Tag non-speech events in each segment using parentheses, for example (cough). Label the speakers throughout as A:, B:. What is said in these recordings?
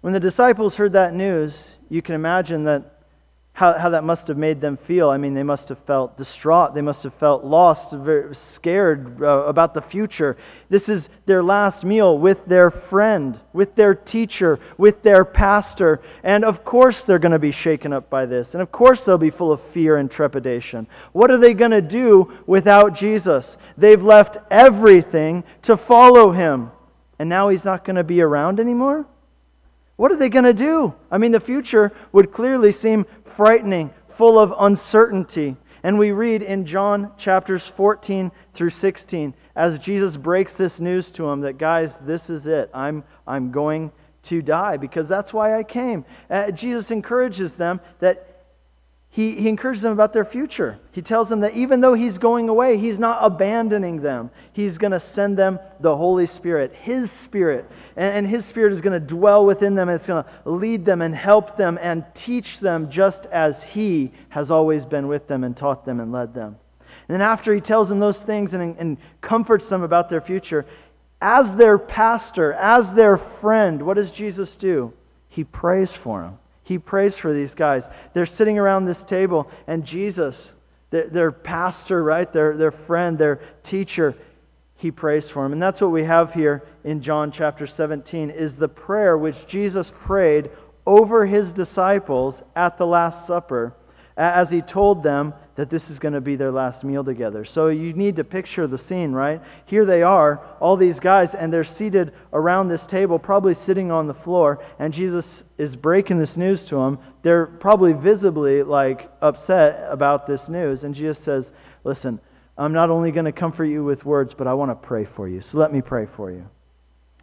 A: When the disciples heard that news, you can imagine that how, how that must have made them feel. I mean, they must have felt distraught. They must have felt lost, very scared uh, about the future. This is their last meal with their friend, with their teacher, with their pastor. And of course, they're going to be shaken up by this. And of course, they'll be full of fear and trepidation. What are they going to do without Jesus? They've left everything to follow him. And now he's not going to be around anymore? What are they going to do? I mean, the future would clearly seem frightening, full of uncertainty. And we read in John chapters 14 through 16 as Jesus breaks this news to them that, guys, this is it. I'm, I'm going to die because that's why I came. Uh, Jesus encourages them that he, he encourages them about their future. He tells them that even though he's going away, he's not abandoning them. He's going to send them the Holy Spirit, his Spirit. And, and his Spirit is going to dwell within them, and it's going to lead them and help them and teach them just as he has always been with them and taught them and led them. And then after he tells them those things and, and comforts them about their future, as their pastor, as their friend, what does Jesus do? He prays for them. He prays for these guys. They're sitting around this table, and Jesus, their, pastor, right, their, their friend, their teacher, he prays for him. And that's what we have here in John chapter 17 is the prayer which Jesus prayed over his disciples at the Last Supper as he told them that this is going to be their last meal together. So you need to picture the scene, right? Here they are, all these guys, and they're seated around this table, probably sitting on the floor, and Jesus is breaking this news to them. They're probably visibly like upset about this news, and Jesus says, "Listen, I'm not only going to comfort you with words, but I want to pray for you. So let me pray for you."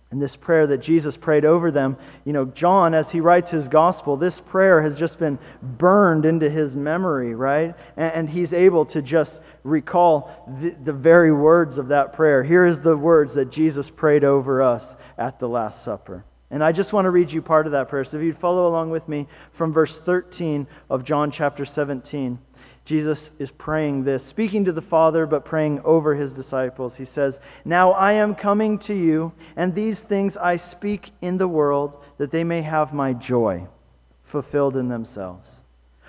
A: And this prayer that Jesus prayed over them, you know, John, as he writes his gospel, this prayer has just been burned into his memory, right? And, and he's able to just recall the, the very words of that prayer. Here is the words that Jesus prayed over us at the Last Supper. And I just want to read you part of that prayer. So if you'd follow along with me from verse 13 of John chapter 17. Jesus is praying this, speaking to the Father, but praying over his disciples. He says, Now I am coming to you, and these things I speak in the world, that they may have my joy fulfilled in themselves.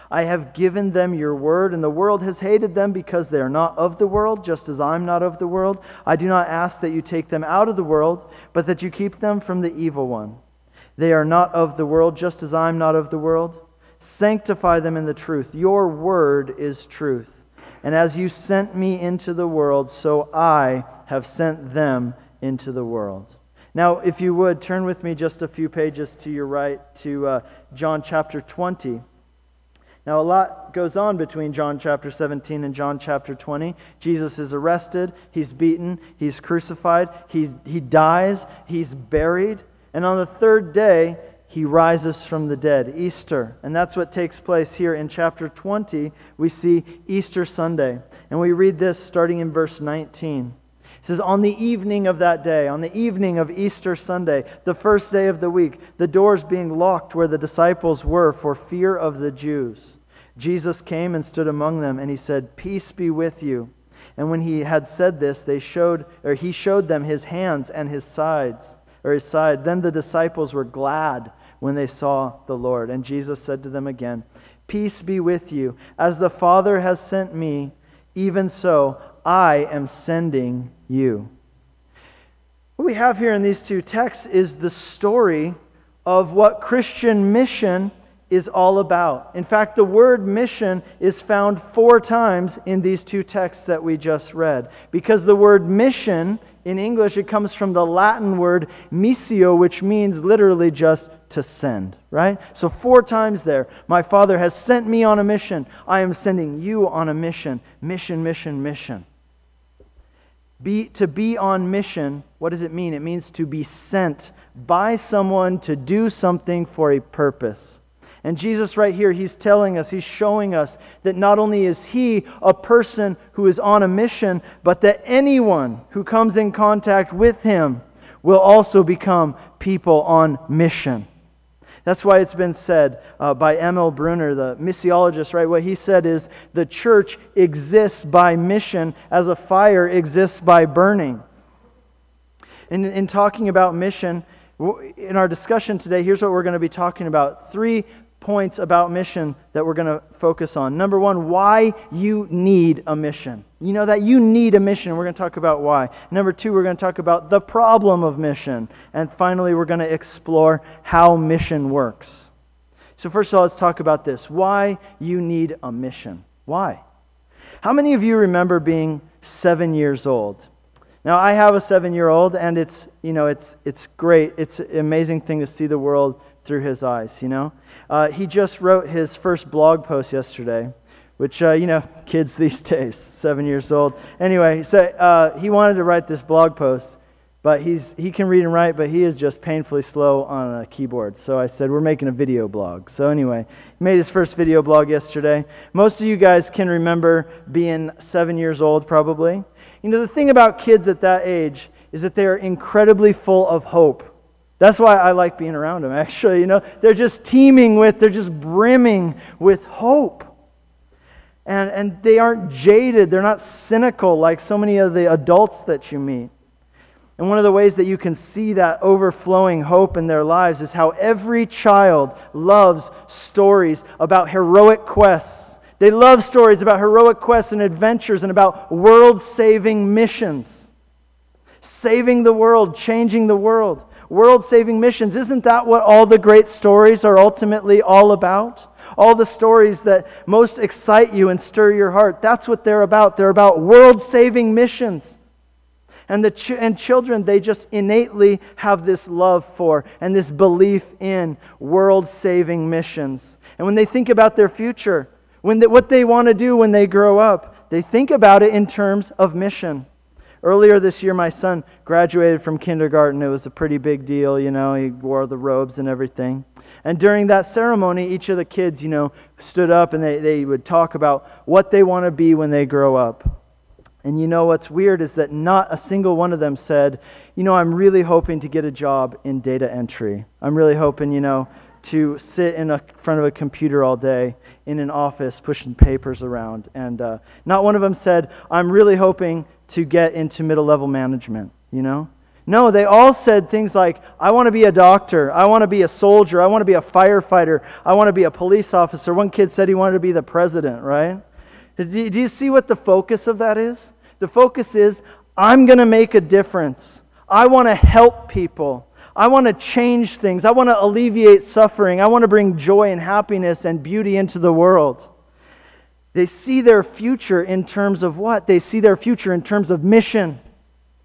A: I have given them your word, and the world has hated them because they are not of the world, just as I'm not of the world. I do not ask that you take them out of the world, but that you keep them from the evil one. They are not of the world, just as I'm not of the world. Sanctify them in the truth. Your word is truth. And as you sent me into the world, so I have sent them into the world. Now, if you would, turn with me just a few pages to your right to uh, John chapter 20. Now, a lot goes on between John chapter 17 and John chapter 20. Jesus is arrested, he's beaten, he's crucified, he's, he dies, he's buried, and on the third day, he rises from the dead, Easter. And that's what takes place here in chapter 20. We see Easter Sunday. And we read this starting in verse 19. It says, On the evening of that day, on the evening of Easter Sunday, the first day of the week, the doors being locked where the disciples were for fear of the Jews, Jesus came and stood among them, and he said, Peace be with you. And when he had said this, they showed, or he showed them his hands and his sides, or his side. Then the disciples were glad when they saw the Lord. And Jesus said to them again, Peace be with you. As the Father has sent me, even so I am sending you. What we have here in these two texts is the story of what Christian mission is all about. In fact, the word mission is found four times in these two texts that we just read. Because the word mission in English, it comes from the Latin word missio, which means literally just to send, right? So, four times there, my Father has sent me on a mission. I am sending you on a mission. Mission, mission, mission. Be, to be on mission, what does it mean? It means to be sent by someone to do something for a purpose. And Jesus, right here, he's telling us, he's showing us that not only is he a person who is on a mission, but that anyone who comes in contact with him will also become people on mission. That's why it's been said uh, by Emil Brunner, the missiologist, right? What he said is the church exists by mission as a fire exists by burning. And in talking about mission, In our discussion today, here's what we're going to be talking about three points about mission that we're going to focus on. Number one, why you need a mission. You know that you need a mission. We're going to talk about why. Number two, we're going to talk about the problem of mission. And finally, we're going to explore how mission works. So, first of all, let's talk about this why you need a mission. Why? How many of you remember being seven years old? Now, I have a seven year old, and it's, you know, it's, it's great. It's an amazing thing to see the world through his eyes, you know? Uh, he just wrote his first blog post yesterday, which, uh, you know, kids these (laughs) days, seven years old. Anyway, so uh, he wanted to write this blog post, but he's, he can read and write, but he is just painfully slow on a keyboard. So I said, we're making a video blog. So anyway, he made his first video blog yesterday. Most of you guys can remember being seven years old, probably. You know, the thing about kids at that age is that they are incredibly full of hope. That's why I like being around them, (laughs) actually. You know, they're just teeming with, they're just brimming with hope. And, and they aren't jaded, they're not cynical like so many of the adults that you meet. And one of the ways that you can see that overflowing hope in their lives is how every child loves stories about heroic quests. They love stories about heroic quests and adventures and about world saving missions. Saving the world, changing the world world saving missions. Isn't that what all the great stories are ultimately all about? All the stories that most excite you and stir your heart, that's what they're about. They're about world saving missions. And, the ch- and children, they just innately have this love for and this belief in world saving missions. And when they think about their future, when they, what they want to do when they grow up, they think about it in terms of mission. Earlier this year, my son graduated from kindergarten. It was a pretty big deal, you know. He wore the robes and everything. And during that ceremony, each of the kids, you know, stood up and they, they would talk about what they want to be when they grow up. And you know what's weird is that not a single one of them said, you know, I'm really hoping to get a job in data entry. I'm really hoping, you know, to sit in a, front of a computer all day in an office pushing papers around. And uh, not one of them said, I'm really hoping to get into middle level management, you know? No, they all said things like, I want to be a doctor. I want to be a soldier. I want to be a firefighter. I want to be a police officer. One kid said he wanted to be the president, right? Do you see what the focus of that is? The focus is, I'm going to make a difference. I want to help people. I want to change things. I want to alleviate suffering. I want to bring joy and happiness and beauty into the world. They see their future in terms of what? They see their future in terms of mission.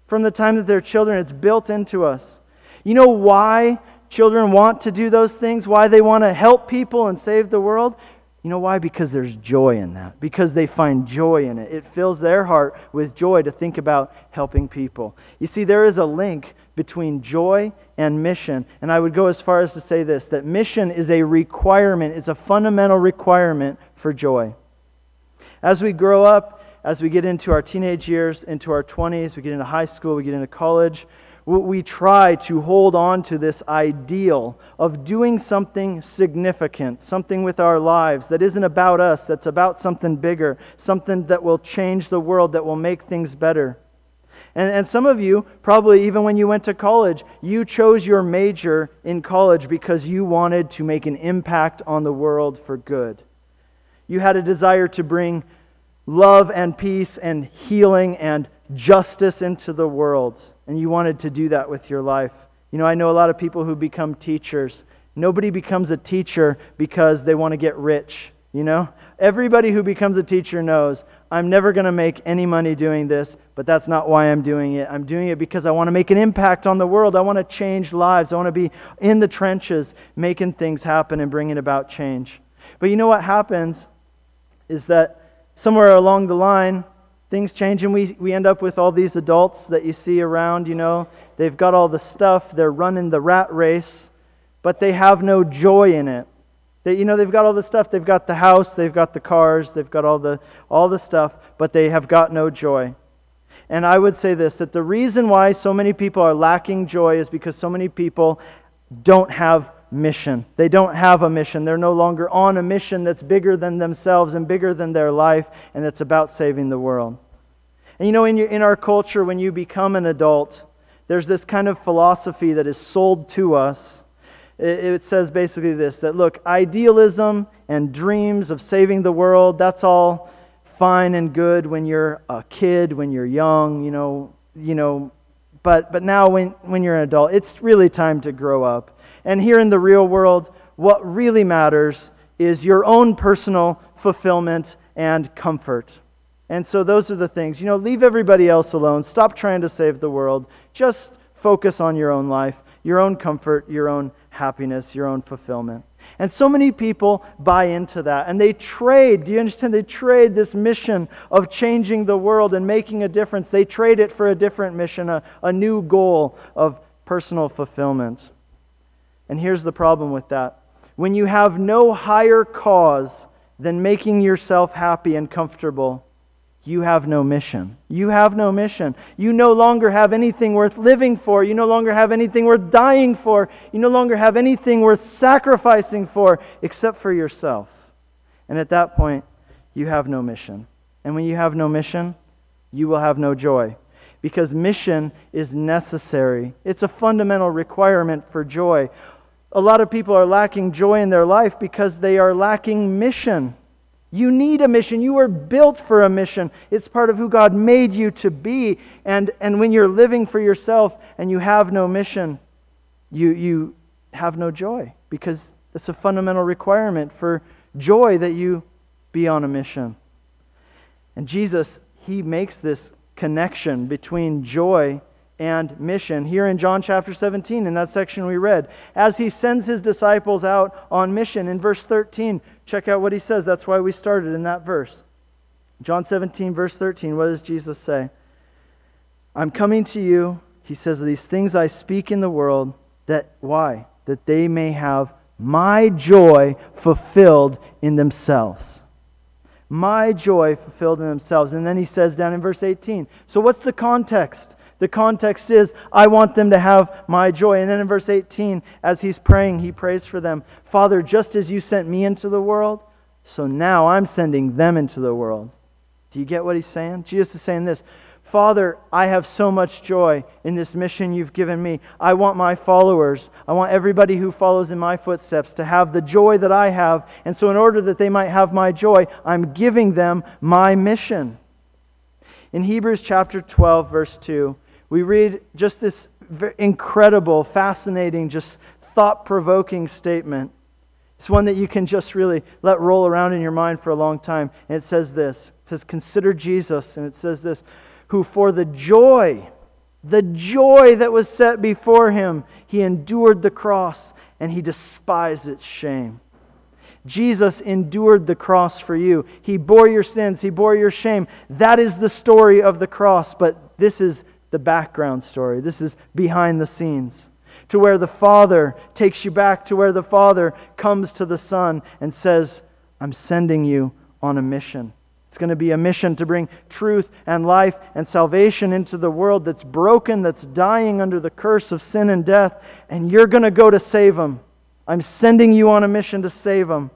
A: From the time that they're children, it's built into us. You know why children want to do those things? Why they want to help people and save the world? You know why? Because there's joy in that. Because they find joy in it. It fills their heart with joy to think about helping people. You see, there is a link between joy and mission. And I would go as far as to say this that mission is a requirement, it's a fundamental requirement for joy. As we grow up, as we get into our teenage years, into our 20s, we get into high school, we get into college, we try to hold on to this ideal of doing something significant, something with our lives that isn't about us, that's about something bigger, something that will change the world, that will make things better. And, and some of you, probably even when you went to college, you chose your major in college because you wanted to make an impact on the world for good. You had a desire to bring love and peace and healing and justice into the world. And you wanted to do that with your life. You know, I know a lot of people who become teachers. Nobody becomes a teacher because they want to get rich, you know? Everybody who becomes a teacher knows I'm never going to make any money doing this, but that's not why I'm doing it. I'm doing it because I want to make an impact on the world. I want to change lives. I want to be in the trenches making things happen and bringing about change. But you know what happens is that somewhere along the line, things change and we, we end up with all these adults that you see around, you know. They've got all the stuff, they're running the rat race, but they have no joy in it. They, you know, they've got all the stuff, they've got the house, they've got the cars, they've got all the, all the stuff, but they have got no joy. And I would say this that the reason why so many people are lacking joy is because so many people don't have mission. They don't have a mission. They're no longer on a mission that's bigger than themselves and bigger than their life, and that's about saving the world. And you know, in, your, in our culture, when you become an adult, there's this kind of philosophy that is sold to us. It, says basically this that look, idealism and dreams of saving the world, that's all fine and good when you're a kid, when you're young, you know, you know, but, but now when, when you're an adult, it's really time to grow up. And here in the real world, what really matters is your own personal fulfillment and comfort. And so those are the things. You know, leave everybody else alone. Stop trying to save the world. Just focus on your own life, your own comfort, your own happiness, your own fulfillment. And so many people buy into that and they trade. Do you understand? They trade this mission of changing the world and making a difference. They trade it for a different mission, a, a new goal of personal fulfillment. And here's the problem with that when you have no higher cause than making yourself happy and comfortable, you have no mission. You have no mission. You no longer have anything worth living for. You no longer have anything worth dying for. You no longer have anything worth sacrificing for except for yourself. And at that point, you have no mission. And when you have no mission, you will have no joy. Because mission is necessary, it's a fundamental requirement for joy. A lot of people are lacking joy in their life because they are lacking mission. You need a mission. You were built for a mission. It's part of who God made you to be. And, and when you're living for yourself and you have no mission, you, you have no joy because it's a fundamental requirement for joy that you be on a mission. And Jesus, he makes this connection between joy and mission. Here in John chapter 17, in that section we read, as he sends his disciples out on mission, in verse 13, check out what he says. That's why we started in that verse. John 17, verse 13, what does Jesus say? I'm coming to you, he says, these things I speak in the world, that why? That they may have my joy fulfilled in themselves. My joy fulfilled in themselves. And then he says down in verse 18. So, what's the context? The context is, I want them to have my joy. And then in verse 18, as he's praying, he prays for them Father, just as you sent me into the world, so now I'm sending them into the world. Do you get what he's saying? Jesus is saying this Father, I have so much joy in this mission you've given me. I want my followers, I want everybody who follows in my footsteps to have the joy that I have. And so, in order that they might have my joy, I'm giving them my mission. In Hebrews chapter 12, verse 2, we read just this incredible, fascinating, just thought provoking statement. It's one that you can just really let roll around in your mind for a long time. And it says this it says, Consider Jesus. And it says this, who for the joy, the joy that was set before him, he endured the cross and he despised its shame. Jesus endured the cross for you. He bore your sins, He bore your shame. That is the story of the cross, but this is the background story. This is behind the scenes. To where the Father takes you back to where the Father comes to the Son and says, I'm sending you on a mission. It's going to be a mission to bring truth and life and salvation into the world that's broken, that's dying under the curse of sin and death, and you're going to go to save them. I'm sending you on a mission to save them.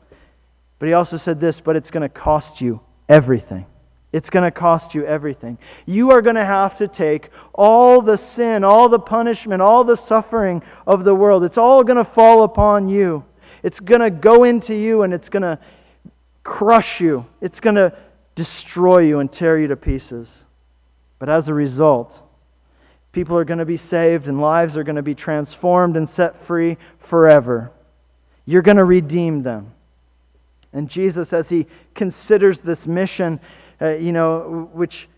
A: But he also said this, but it's going to cost you everything. It's going to cost you everything. You are going to have to take all the sin, all the punishment, all the suffering of the world. It's all going to fall upon you. It's going to go into you and it's going to crush you. It's going to destroy you and tear you to pieces. But as a result, people are going to be saved and lives are going to be transformed and set free forever. You're going to redeem them. And Jesus, as he considers this mission, uh, you know, which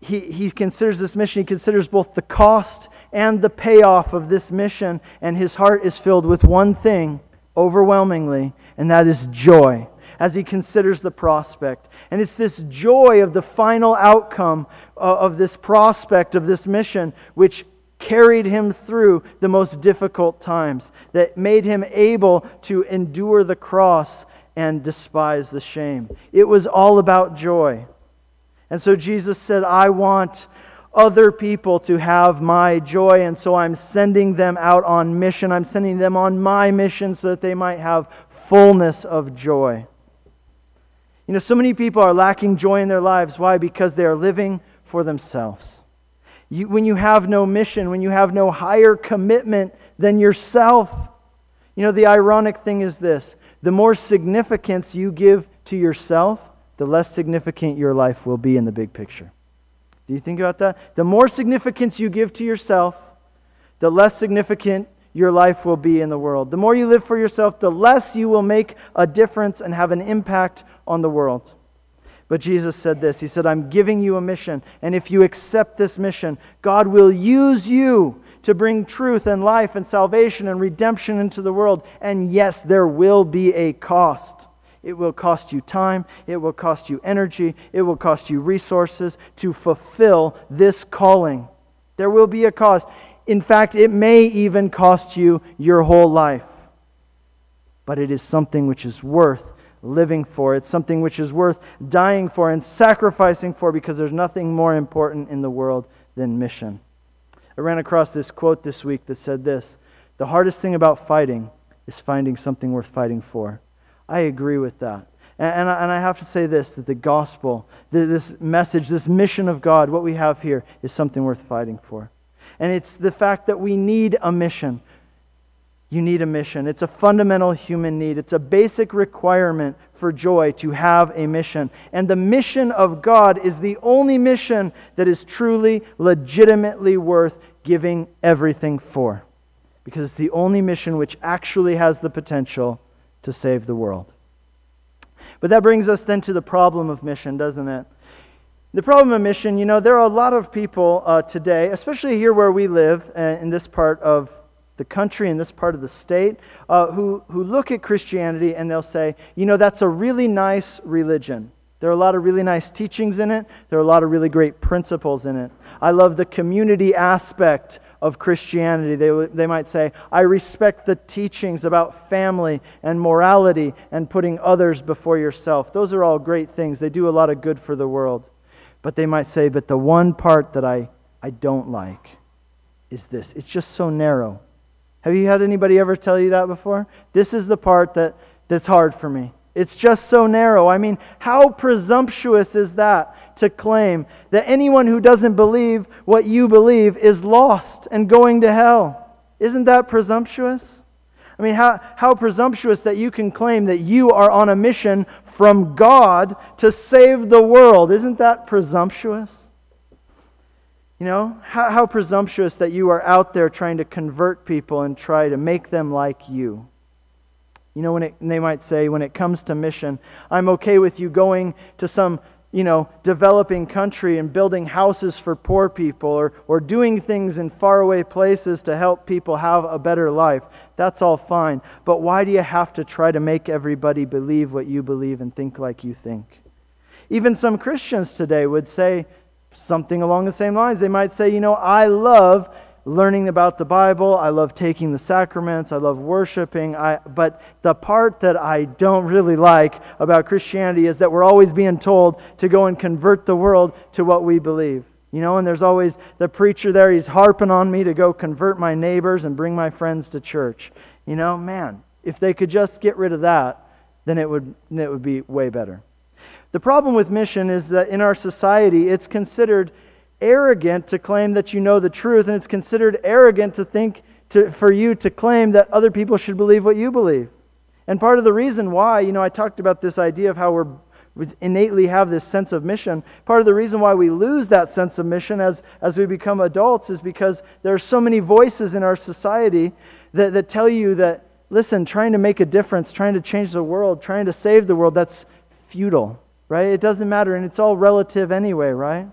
A: he, he considers this mission, he considers both the cost and the payoff of this mission, and his heart is filled with one thing overwhelmingly, and that is joy as he considers the prospect. And it's this joy of the final outcome uh, of this prospect of this mission which carried him through the most difficult times, that made him able to endure the cross and despise the shame. It was all about joy. And so Jesus said, I want other people to have my joy, and so I'm sending them out on mission. I'm sending them on my mission so that they might have fullness of joy. You know, so many people are lacking joy in their lives. Why? Because they are living for themselves. You, when you have no mission, when you have no higher commitment than yourself. You know, the ironic thing is this the more significance you give to yourself, the less significant your life will be in the big picture. Do you think about that? The more significance you give to yourself, the less significant your life will be in the world. The more you live for yourself, the less you will make a difference and have an impact on the world. But Jesus said this He said, I'm giving you a mission, and if you accept this mission, God will use you to bring truth and life and salvation and redemption into the world. And yes, there will be a cost. It will cost you time, it will cost you energy, it will cost you resources to fulfill this calling. There will be a cost. In fact, it may even cost you your whole life. But it is something which is worth living for. It's something which is worth dying for and sacrificing for because there's nothing more important in the world than mission. I ran across this quote this week that said this The hardest thing about fighting is finding something worth fighting for. I agree with that. And, I have to say this that the gospel, this message, this mission of God, what we have here, is something worth fighting for. And it's the fact that we need a mission. You need a mission. It's a fundamental human need. It's a basic requirement for joy to have a mission. And the mission of God is the only mission that is truly, legitimately worth giving everything for. Because it's the only mission which actually has the potential to save the world. But that brings us then to the problem of mission, doesn't it? The problem of mission, you know, there are a lot of people uh, today, especially here where we live uh, in this part of the country, in this part of the state, uh, who, who look at Christianity and they'll say, you know, that's a really nice religion. There are a lot of really nice teachings in it, there are a lot of really great principles in it. I love the community aspect of Christianity. They, they might say, I respect the teachings about family and morality and putting others before yourself. Those are all great things. They do a lot of good for the world. But they might say, but the one part that I, I don't like is this it's just so narrow. Have you had anybody ever tell you that before? This is the part that, that's hard for me. It's just so narrow. I mean, how presumptuous is that to claim that anyone who doesn't believe what you believe is lost and going to hell? Isn't that presumptuous? I mean, how, how presumptuous that you can claim that you are on a mission from God to save the world. Isn't that presumptuous? You know, how, how presumptuous that you are out there trying to convert people and try to make them like you. You know, when it, they might say, when it comes to mission, I'm okay with you going to some you know, developing country and building houses for poor people or, or doing things in faraway places to help people have a better life. That's all fine. But why do you have to try to make everybody believe what you believe and think like you think? Even some Christians today would say something along the same lines. They might say, you know, I love learning about the Bible. I love taking the sacraments. I love worshiping. I, but the part that I don't really like about Christianity is that we're always being told to go and convert the world to what we believe. You know, and there's always the preacher there, he's harping on me to go convert my neighbors and bring my friends to church. You know, man, if they could just get rid of that, then it would, it would be way better. The problem with mission is that in our society, it's considered arrogant to claim that you know the truth, and it's considered arrogant to think to, for you to claim that other people should believe what you believe. And part of the reason why, you know, I talked about this idea of how we're we innately have this sense of mission. Part of the reason why we lose that sense of mission as, as we become adults is because there are so many voices in our society that, that tell you that, listen, trying to make a difference, trying to change the world, trying to save the world, that's futile, right? It doesn't matter, and it's all relative anyway, right?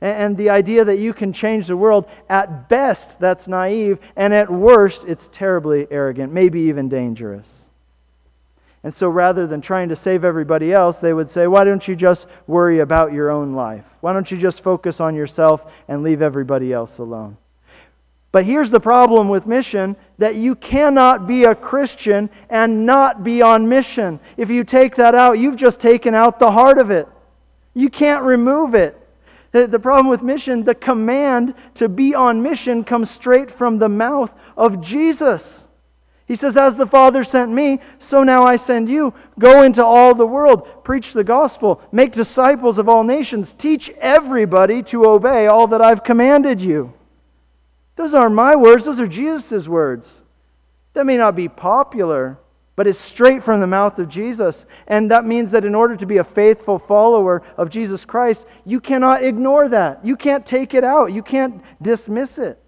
A: And the idea that you can change the world, at best, that's naive, and at worst, it's terribly arrogant, maybe even dangerous. And so rather than trying to save everybody else, they would say, Why don't you just worry about your own life? Why don't you just focus on yourself and leave everybody else alone? But here's the problem with mission that you cannot be a Christian and not be on mission. If you take that out, you've just taken out the heart of it. You can't remove it. The problem with mission, the command to be on mission comes straight from the mouth of Jesus. He says, As the Father sent me, so now I send you. Go into all the world, preach the gospel, make disciples of all nations, teach everybody to obey all that I've commanded you. Those aren't my words, those are Jesus' words. That may not be popular, but it's straight from the mouth of Jesus. And that means that in order to be a faithful follower of Jesus Christ, you cannot ignore that. You can't take it out, you can't dismiss it.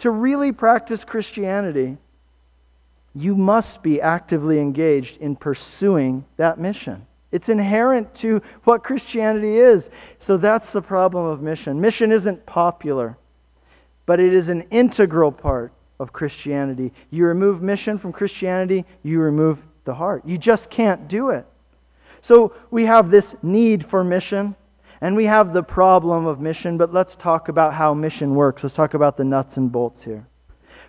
A: To really practice Christianity, you must be actively engaged in pursuing that mission. It's inherent to what Christianity is. So that's the problem of mission. Mission isn't popular, but it is an integral part of Christianity. You remove mission from Christianity, you remove the heart. You just can't do it. So we have this need for mission, and we have the problem of mission, but let's talk about how mission works. Let's talk about the nuts and bolts here.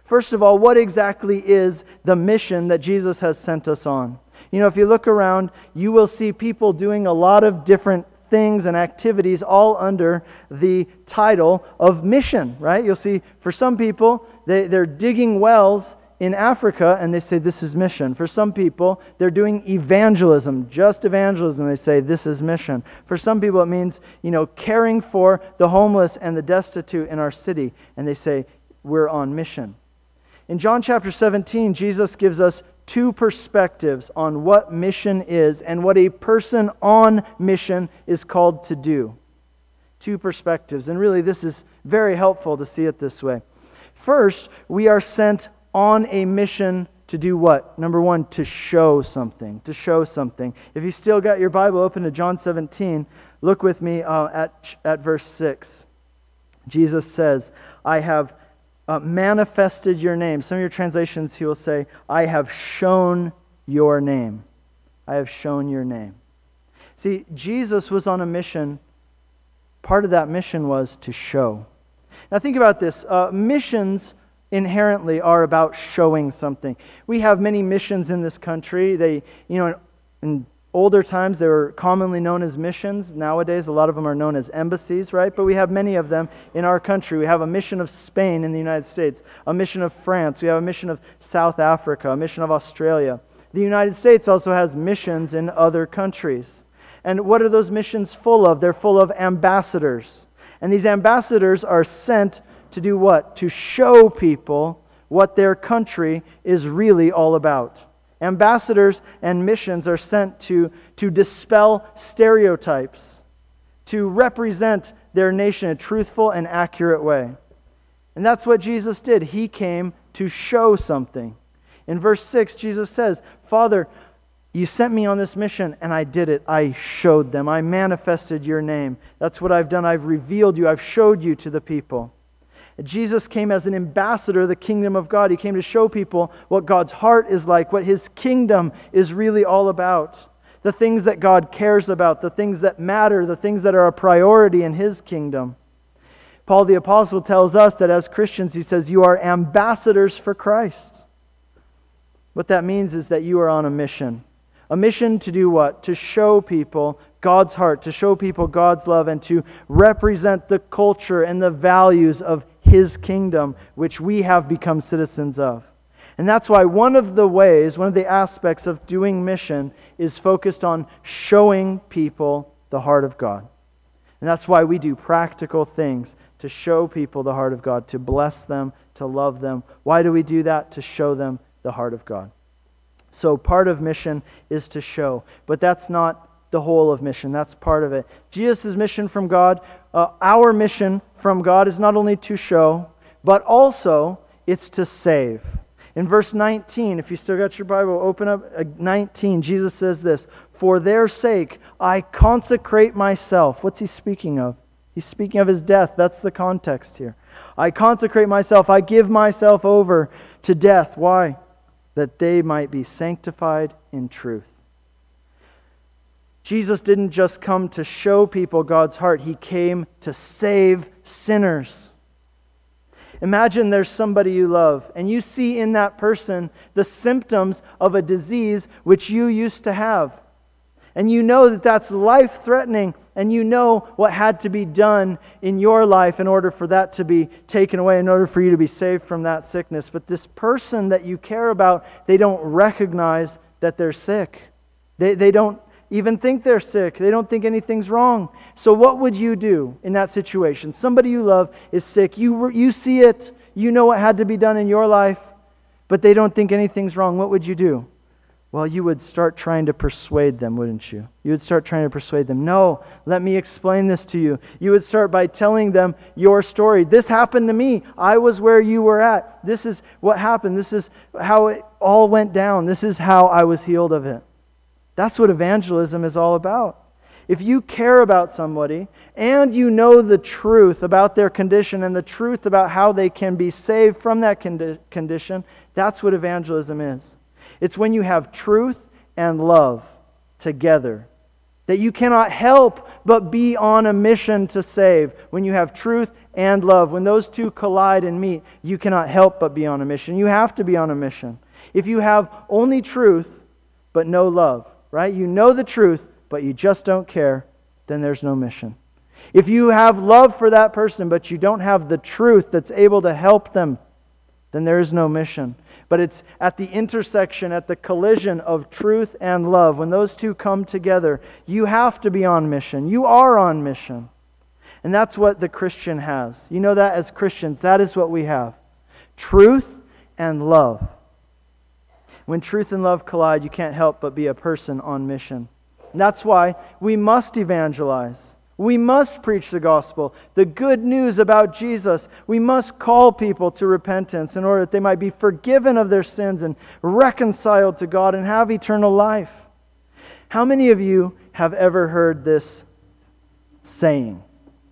A: First of all, what exactly is the mission that Jesus has sent us on? You know, if you look around, you will see people doing a lot of different things and activities all under the title of mission, right? You'll see for some people, they, they're digging wells in Africa and they say this is mission. For some people, they're doing evangelism, just evangelism. They say this is mission. For some people, it means, you know, caring for the homeless and the destitute in our city. And they say we're on mission. In John chapter 17, Jesus gives us two perspectives on what mission is and what a person on mission is called to do. Two perspectives. And really, this is very helpful to see it this way. First, we are sent on a mission to do what? Number one, to show something. To show something. If you still got your Bible open to John 17, look with me uh, at, at verse 6. Jesus says, I have uh, manifested your name. Some of your translations, he will say, I have shown your name. I have shown your name. See, Jesus was on a mission. Part of that mission was to show. Now, think about this uh, missions inherently are about showing something. We have many missions in this country. They, you know, in, in older times, they were commonly known as missions. Nowadays, a lot of them are known as embassies, right? But we have many of them in our country. We have a mission of Spain in the United States, a mission of France, we have a mission of South Africa, a mission of Australia. The United States also has missions in other countries. And what are those missions full of? They're full of ambassadors. And these ambassadors are sent to do what? To show people what their country is really all about. Ambassadors and missions are sent to, to dispel stereotypes, to represent their nation in a truthful and accurate way. And that's what Jesus did. He came to show something. In verse 6, Jesus says, Father, you sent me on this mission, and I did it. I showed them. I manifested your name. That's what I've done. I've revealed you. I've showed you to the people. Jesus came as an ambassador of the kingdom of God. He came to show people what God's heart is like, what his kingdom is really all about. The things that God cares about, the things that matter, the things that are a priority in his kingdom. Paul the Apostle tells us that as Christians, he says, You are ambassadors for Christ. What that means is that you are on a mission. A mission to do what? To show people God's heart, to show people God's love, and to represent the culture and the values of his kingdom, which we have become citizens of. And that's why one of the ways, one of the aspects of doing mission is focused on showing people the heart of God. And that's why we do practical things to show people the heart of God, to bless them, to love them. Why do we do that? To show them the heart of God. So part of mission is to show, but that's not the whole of mission. That's part of it. Jesus' mission from God, uh, our mission from God is not only to show, but also it's to save. In verse 19, if you still got your Bible, open up uh, 19. Jesus says this For their sake I consecrate myself. What's he speaking of? He's speaking of his death. That's the context here. I consecrate myself. I give myself over to death. Why? That they might be sanctified in truth. Jesus didn't just come to show people God's heart, He came to save sinners. Imagine there's somebody you love, and you see in that person the symptoms of a disease which you used to have. And you know that that's life threatening, and you know what had to be done in your life in order for that to be taken away, in order for you to be saved from that sickness. But this person that you care about, they don't recognize that they're sick. They, they don't even think they're sick. They don't think anything's wrong. So, what would you do in that situation? Somebody you love is sick. You, you see it. You know what had to be done in your life, but they don't think anything's wrong. What would you do? Well, you would start trying to persuade them, wouldn't you? You would start trying to persuade them. No, let me explain this to you. You would start by telling them your story. This happened to me. I was where you were at. This is what happened. This is how it all went down. This is how I was healed of it. That's what evangelism is all about. If you care about somebody and you know the truth about their condition and the truth about how they can be saved from that condi- condition, that's what evangelism is. It's when you have truth and love together that you cannot help but be on a mission to save. When you have truth and love, when those two collide and meet, you cannot help but be on a mission. You have to be on a mission. If you have only truth but no love, right? You know the truth, but you just don't care, then there's no mission. If you have love for that person, but you don't have the truth that's able to help them, then there is no mission but it's at the intersection, at the collision of truth and love. When those two come together, you have to be on mission. You are on mission. And that's what the Christian has. You know that as Christians, that is what we have truth and love. When truth and love collide, you can't help but be a person on mission. And that's why we must evangelize. We must preach the gospel, the good news about Jesus. We must call people to repentance in order that they might be forgiven of their sins and reconciled to God and have eternal life. How many of you have ever heard this saying?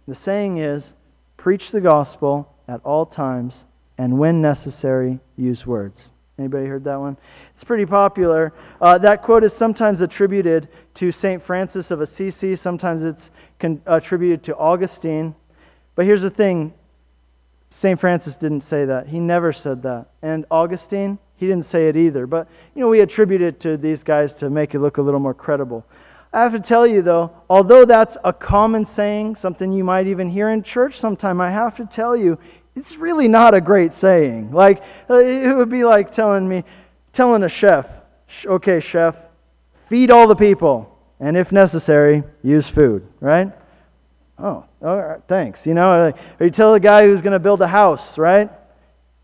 A: The saying is preach the gospel at all times and when necessary, use words. Anybody heard that one? It's pretty popular. Uh, that quote is sometimes attributed to St. Francis of Assisi, sometimes it's con- attributed to Augustine. But here's the thing St. Francis didn't say that. He never said that. And Augustine, he didn't say it either. But, you know, we attribute it to these guys to make it look a little more credible. I have to tell you, though, although that's a common saying, something you might even hear in church sometime, I have to tell you, it's really not a great saying. Like, uh, it would be like telling me, telling a chef, okay, chef, feed all the people, and if necessary, use food, right? Oh, all right, thanks. You know, or you tell a guy who's going to build a house, right?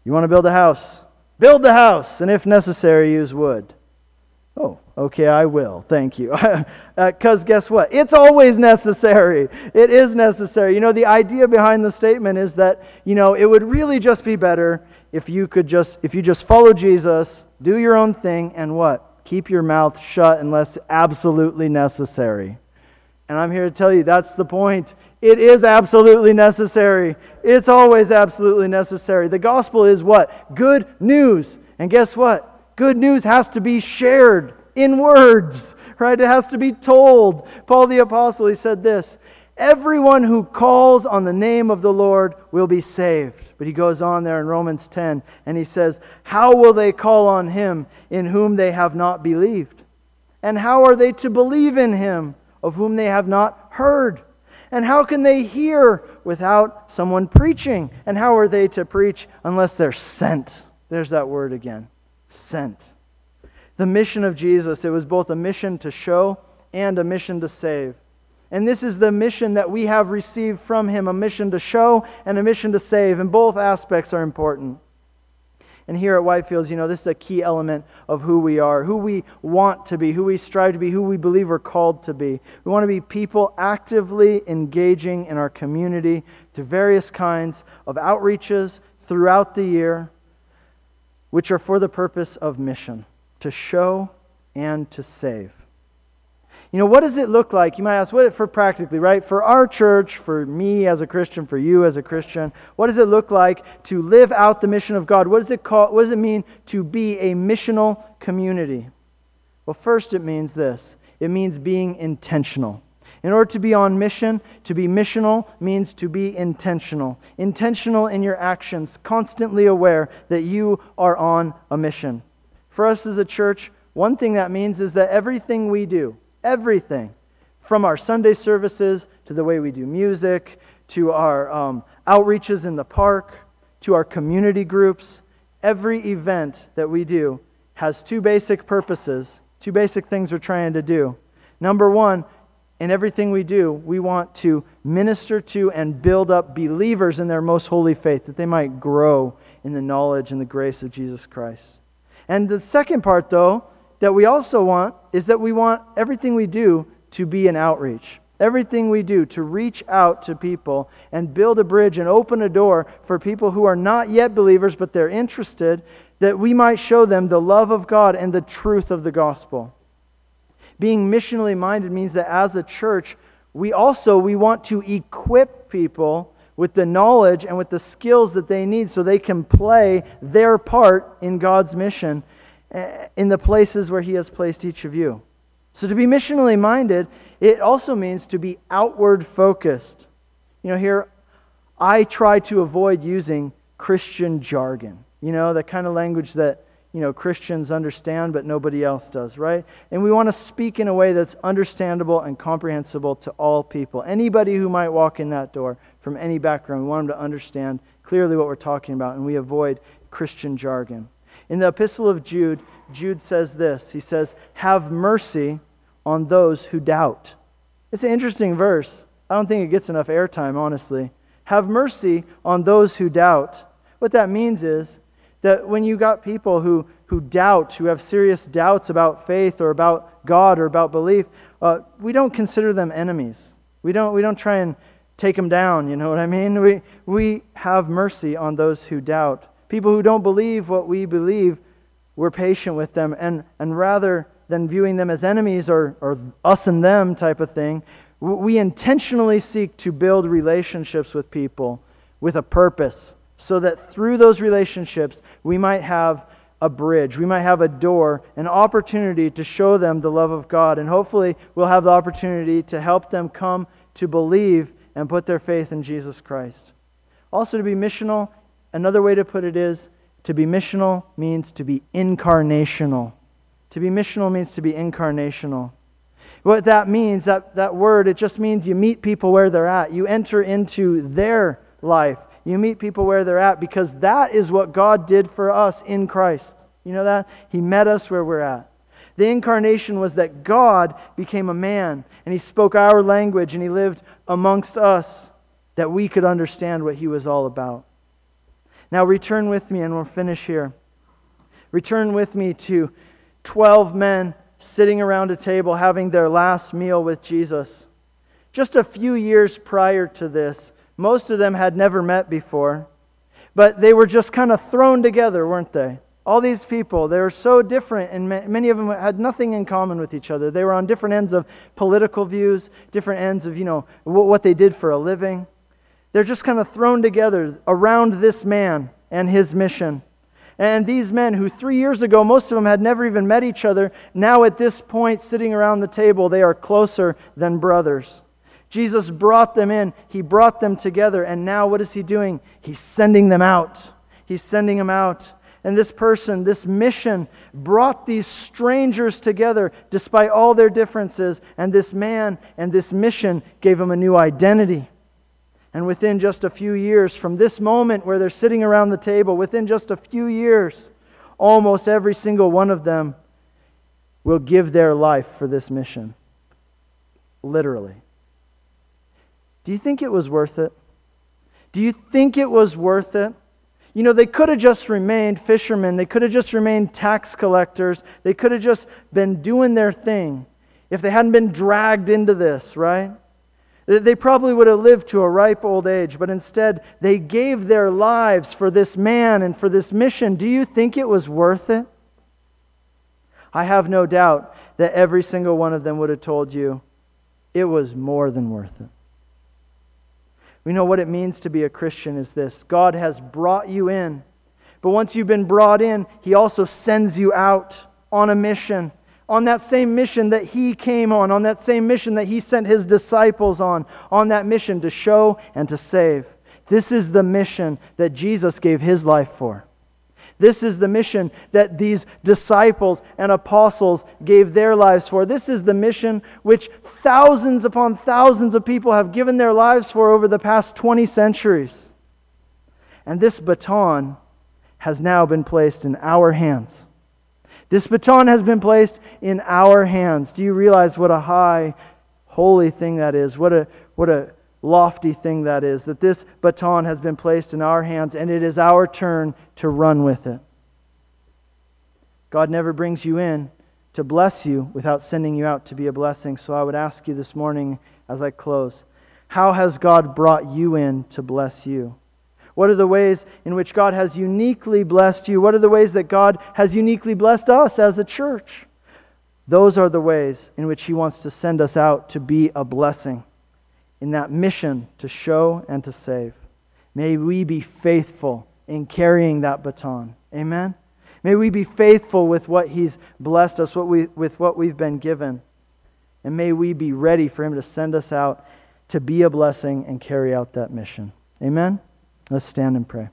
A: You want to build a house? Build the house, and if necessary, use wood. Oh, okay, I will. Thank you. Because (laughs) uh, guess what? It's always necessary. It is necessary. You know, the idea behind the statement is that, you know, it would really just be better if you could just, if you just follow Jesus, do your own thing, and what? Keep your mouth shut unless absolutely necessary. And I'm here to tell you that's the point. It is absolutely necessary. It's always absolutely necessary. The gospel is what? Good news. And guess what? Good news has to be shared in words, right? It has to be told. Paul the Apostle, he said this Everyone who calls on the name of the Lord will be saved. But he goes on there in Romans 10 and he says, How will they call on him in whom they have not believed? And how are they to believe in him of whom they have not heard? And how can they hear without someone preaching? And how are they to preach unless they're sent? There's that word again sent. The mission of Jesus, it was both a mission to show and a mission to save. And this is the mission that we have received from him a mission to show and a mission to save. And both aspects are important. And here at Whitefields, you know, this is a key element of who we are, who we want to be, who we strive to be, who we believe we're called to be. We want to be people actively engaging in our community through various kinds of outreaches throughout the year which are for the purpose of mission, to show and to save. You know, what does it look like? You might ask, what it for practically, right? For our church, for me as a Christian, for you as a Christian, what does it look like to live out the mission of God? What does it call what does it mean to be a missional community? Well, first it means this. It means being intentional. In order to be on mission, to be missional means to be intentional. Intentional in your actions, constantly aware that you are on a mission. For us as a church, one thing that means is that everything we do, everything, from our Sunday services to the way we do music, to our um, outreaches in the park, to our community groups. Every event that we do has two basic purposes, two basic things we're trying to do. Number one, in everything we do, we want to minister to and build up believers in their most holy faith, that they might grow in the knowledge and the grace of Jesus Christ. And the second part, though, that we also want is that we want everything we do to be an outreach. Everything we do to reach out to people and build a bridge and open a door for people who are not yet believers, but they're interested, that we might show them the love of God and the truth of the gospel. Being missionally minded means that as a church, we also we want to equip people with the knowledge and with the skills that they need so they can play their part in God's mission eh, in the places where he has placed each of you. So to be missionally minded, it also means to be outward focused. You know, here I try to avoid using Christian jargon. You know, the kind of language that you know Christians understand but nobody else does, right? And we want to speak in a way that's understandable and comprehensible to all people. Anybody who might walk in that door from any background, we want them to understand clearly what we're talking about and we avoid Christian jargon. In the epistle of Jude, Jude says this. He says, "Have mercy on those who doubt." It's an interesting verse. I don't think it gets enough airtime, honestly. Have mercy on those who doubt. What that means is that when you got people who, who doubt, who have serious doubts about faith or about God or about belief, uh, we don't consider them enemies. We don't, we don't try and take them down, you know what I mean? We, we have mercy on those who doubt. People who don't believe what we believe, we're patient with them. And, and rather than viewing them as enemies or, or us and them type of thing, we intentionally seek to build relationships with people with a purpose so that through those relationships we might have a bridge, we might have a door, an opportunity to show them the love of God. And hopefully, we'll have the opportunity to help them come to believe and put their faith in Jesus Christ. Also, to be missional, another way to put it is to be missional means to be incarnational. To be missional means to be incarnational. What that means, that, that word, it just means you meet people where they're at. You enter into their life. You meet people where they're at because that is what God did for us in Christ. You know that? He met us where we're at. The incarnation was that God became a man and he spoke our language and he lived amongst us that we could understand what he was all about. Now, return with me and we'll finish here. Return with me to 12 men sitting around a table having their last meal with Jesus. Just a few years prior to this, most of them had never met before, but they were just kind of thrown together, weren't they? All these people, they were so different, and many of them had nothing in common with each other. They were on different ends of political views, different ends of, you know, what they did for a living. They're just kind of thrown together around this man and his mission. And these men, who three years ago, most of them had never even met each other, now at this point, sitting around the table, they are closer than brothers. Jesus brought them in, He brought them together, and now what is He doing? He's sending them out. He's sending them out. And this person, this mission, brought these strangers together despite all their differences. And this man and this mission gave them a new identity. And within just a few years, from this moment where they're sitting around the table, within just a few years, almost every single one of them will give their life for this mission. Literally. Do you think it was worth it? Do you think it was worth it? You know, they could have just remained fishermen. They could have just remained tax collectors. They could have just been doing their thing if they hadn't been dragged into this, right? They probably would have lived to a ripe old age, but instead they gave their lives for this man and for this mission. Do you think it was worth it? I have no doubt that every single one of them would have told you it was more than worth it. We know what it means to be a Christian is this God has brought you in, but once you've been brought in, He also sends you out on a mission. On that same mission that he came on, on that same mission that he sent his disciples on, on that mission to show and to save. This is the mission that Jesus gave his life for. This is the mission that these disciples and apostles gave their lives for. This is the mission which thousands upon thousands of people have given their lives for over the past 20 centuries. And this baton has now been placed in our hands. This baton has been placed in our hands. Do you realize what a high, holy thing that is? What a, what a lofty thing that is, that this baton has been placed in our hands and it is our turn to run with it. God never brings you in to bless you without sending you out to be a blessing. So I would ask you this morning as I close how has God brought you in to bless you? What are the ways in which God has uniquely blessed you? What are the ways that God has uniquely blessed us as a church? Those are the ways in which He wants to send us out to be a blessing in that mission to show and to save. May we be faithful in carrying that baton. Amen. May we be faithful with what He's blessed us, what we, with what we've been given. And may we be ready for Him to send us out to be a blessing and carry out that mission. Amen. Let's stand and pray.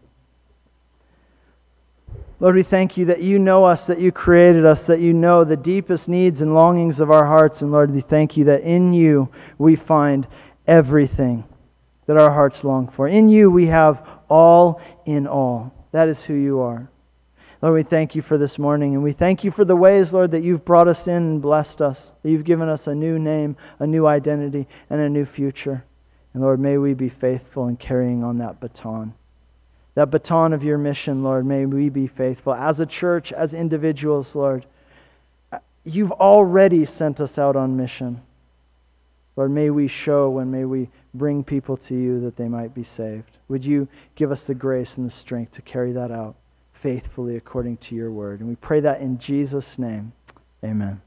A: Lord, we thank you that you know us, that you created us, that you know the deepest needs and longings of our hearts. And Lord, we thank you that in you we find everything that our hearts long for. In you, we have all in all. That is who you are. Lord, we thank you for this morning, and we thank you for the ways, Lord, that you've brought us in and blessed us, that you've given us a new name, a new identity, and a new future. And Lord, may we be faithful in carrying on that baton. That baton of your mission, Lord, may we be faithful. As a church, as individuals, Lord, you've already sent us out on mission. Lord, may we show and may we bring people to you that they might be saved. Would you give us the grace and the strength to carry that out faithfully according to your word? And we pray that in Jesus' name. Amen.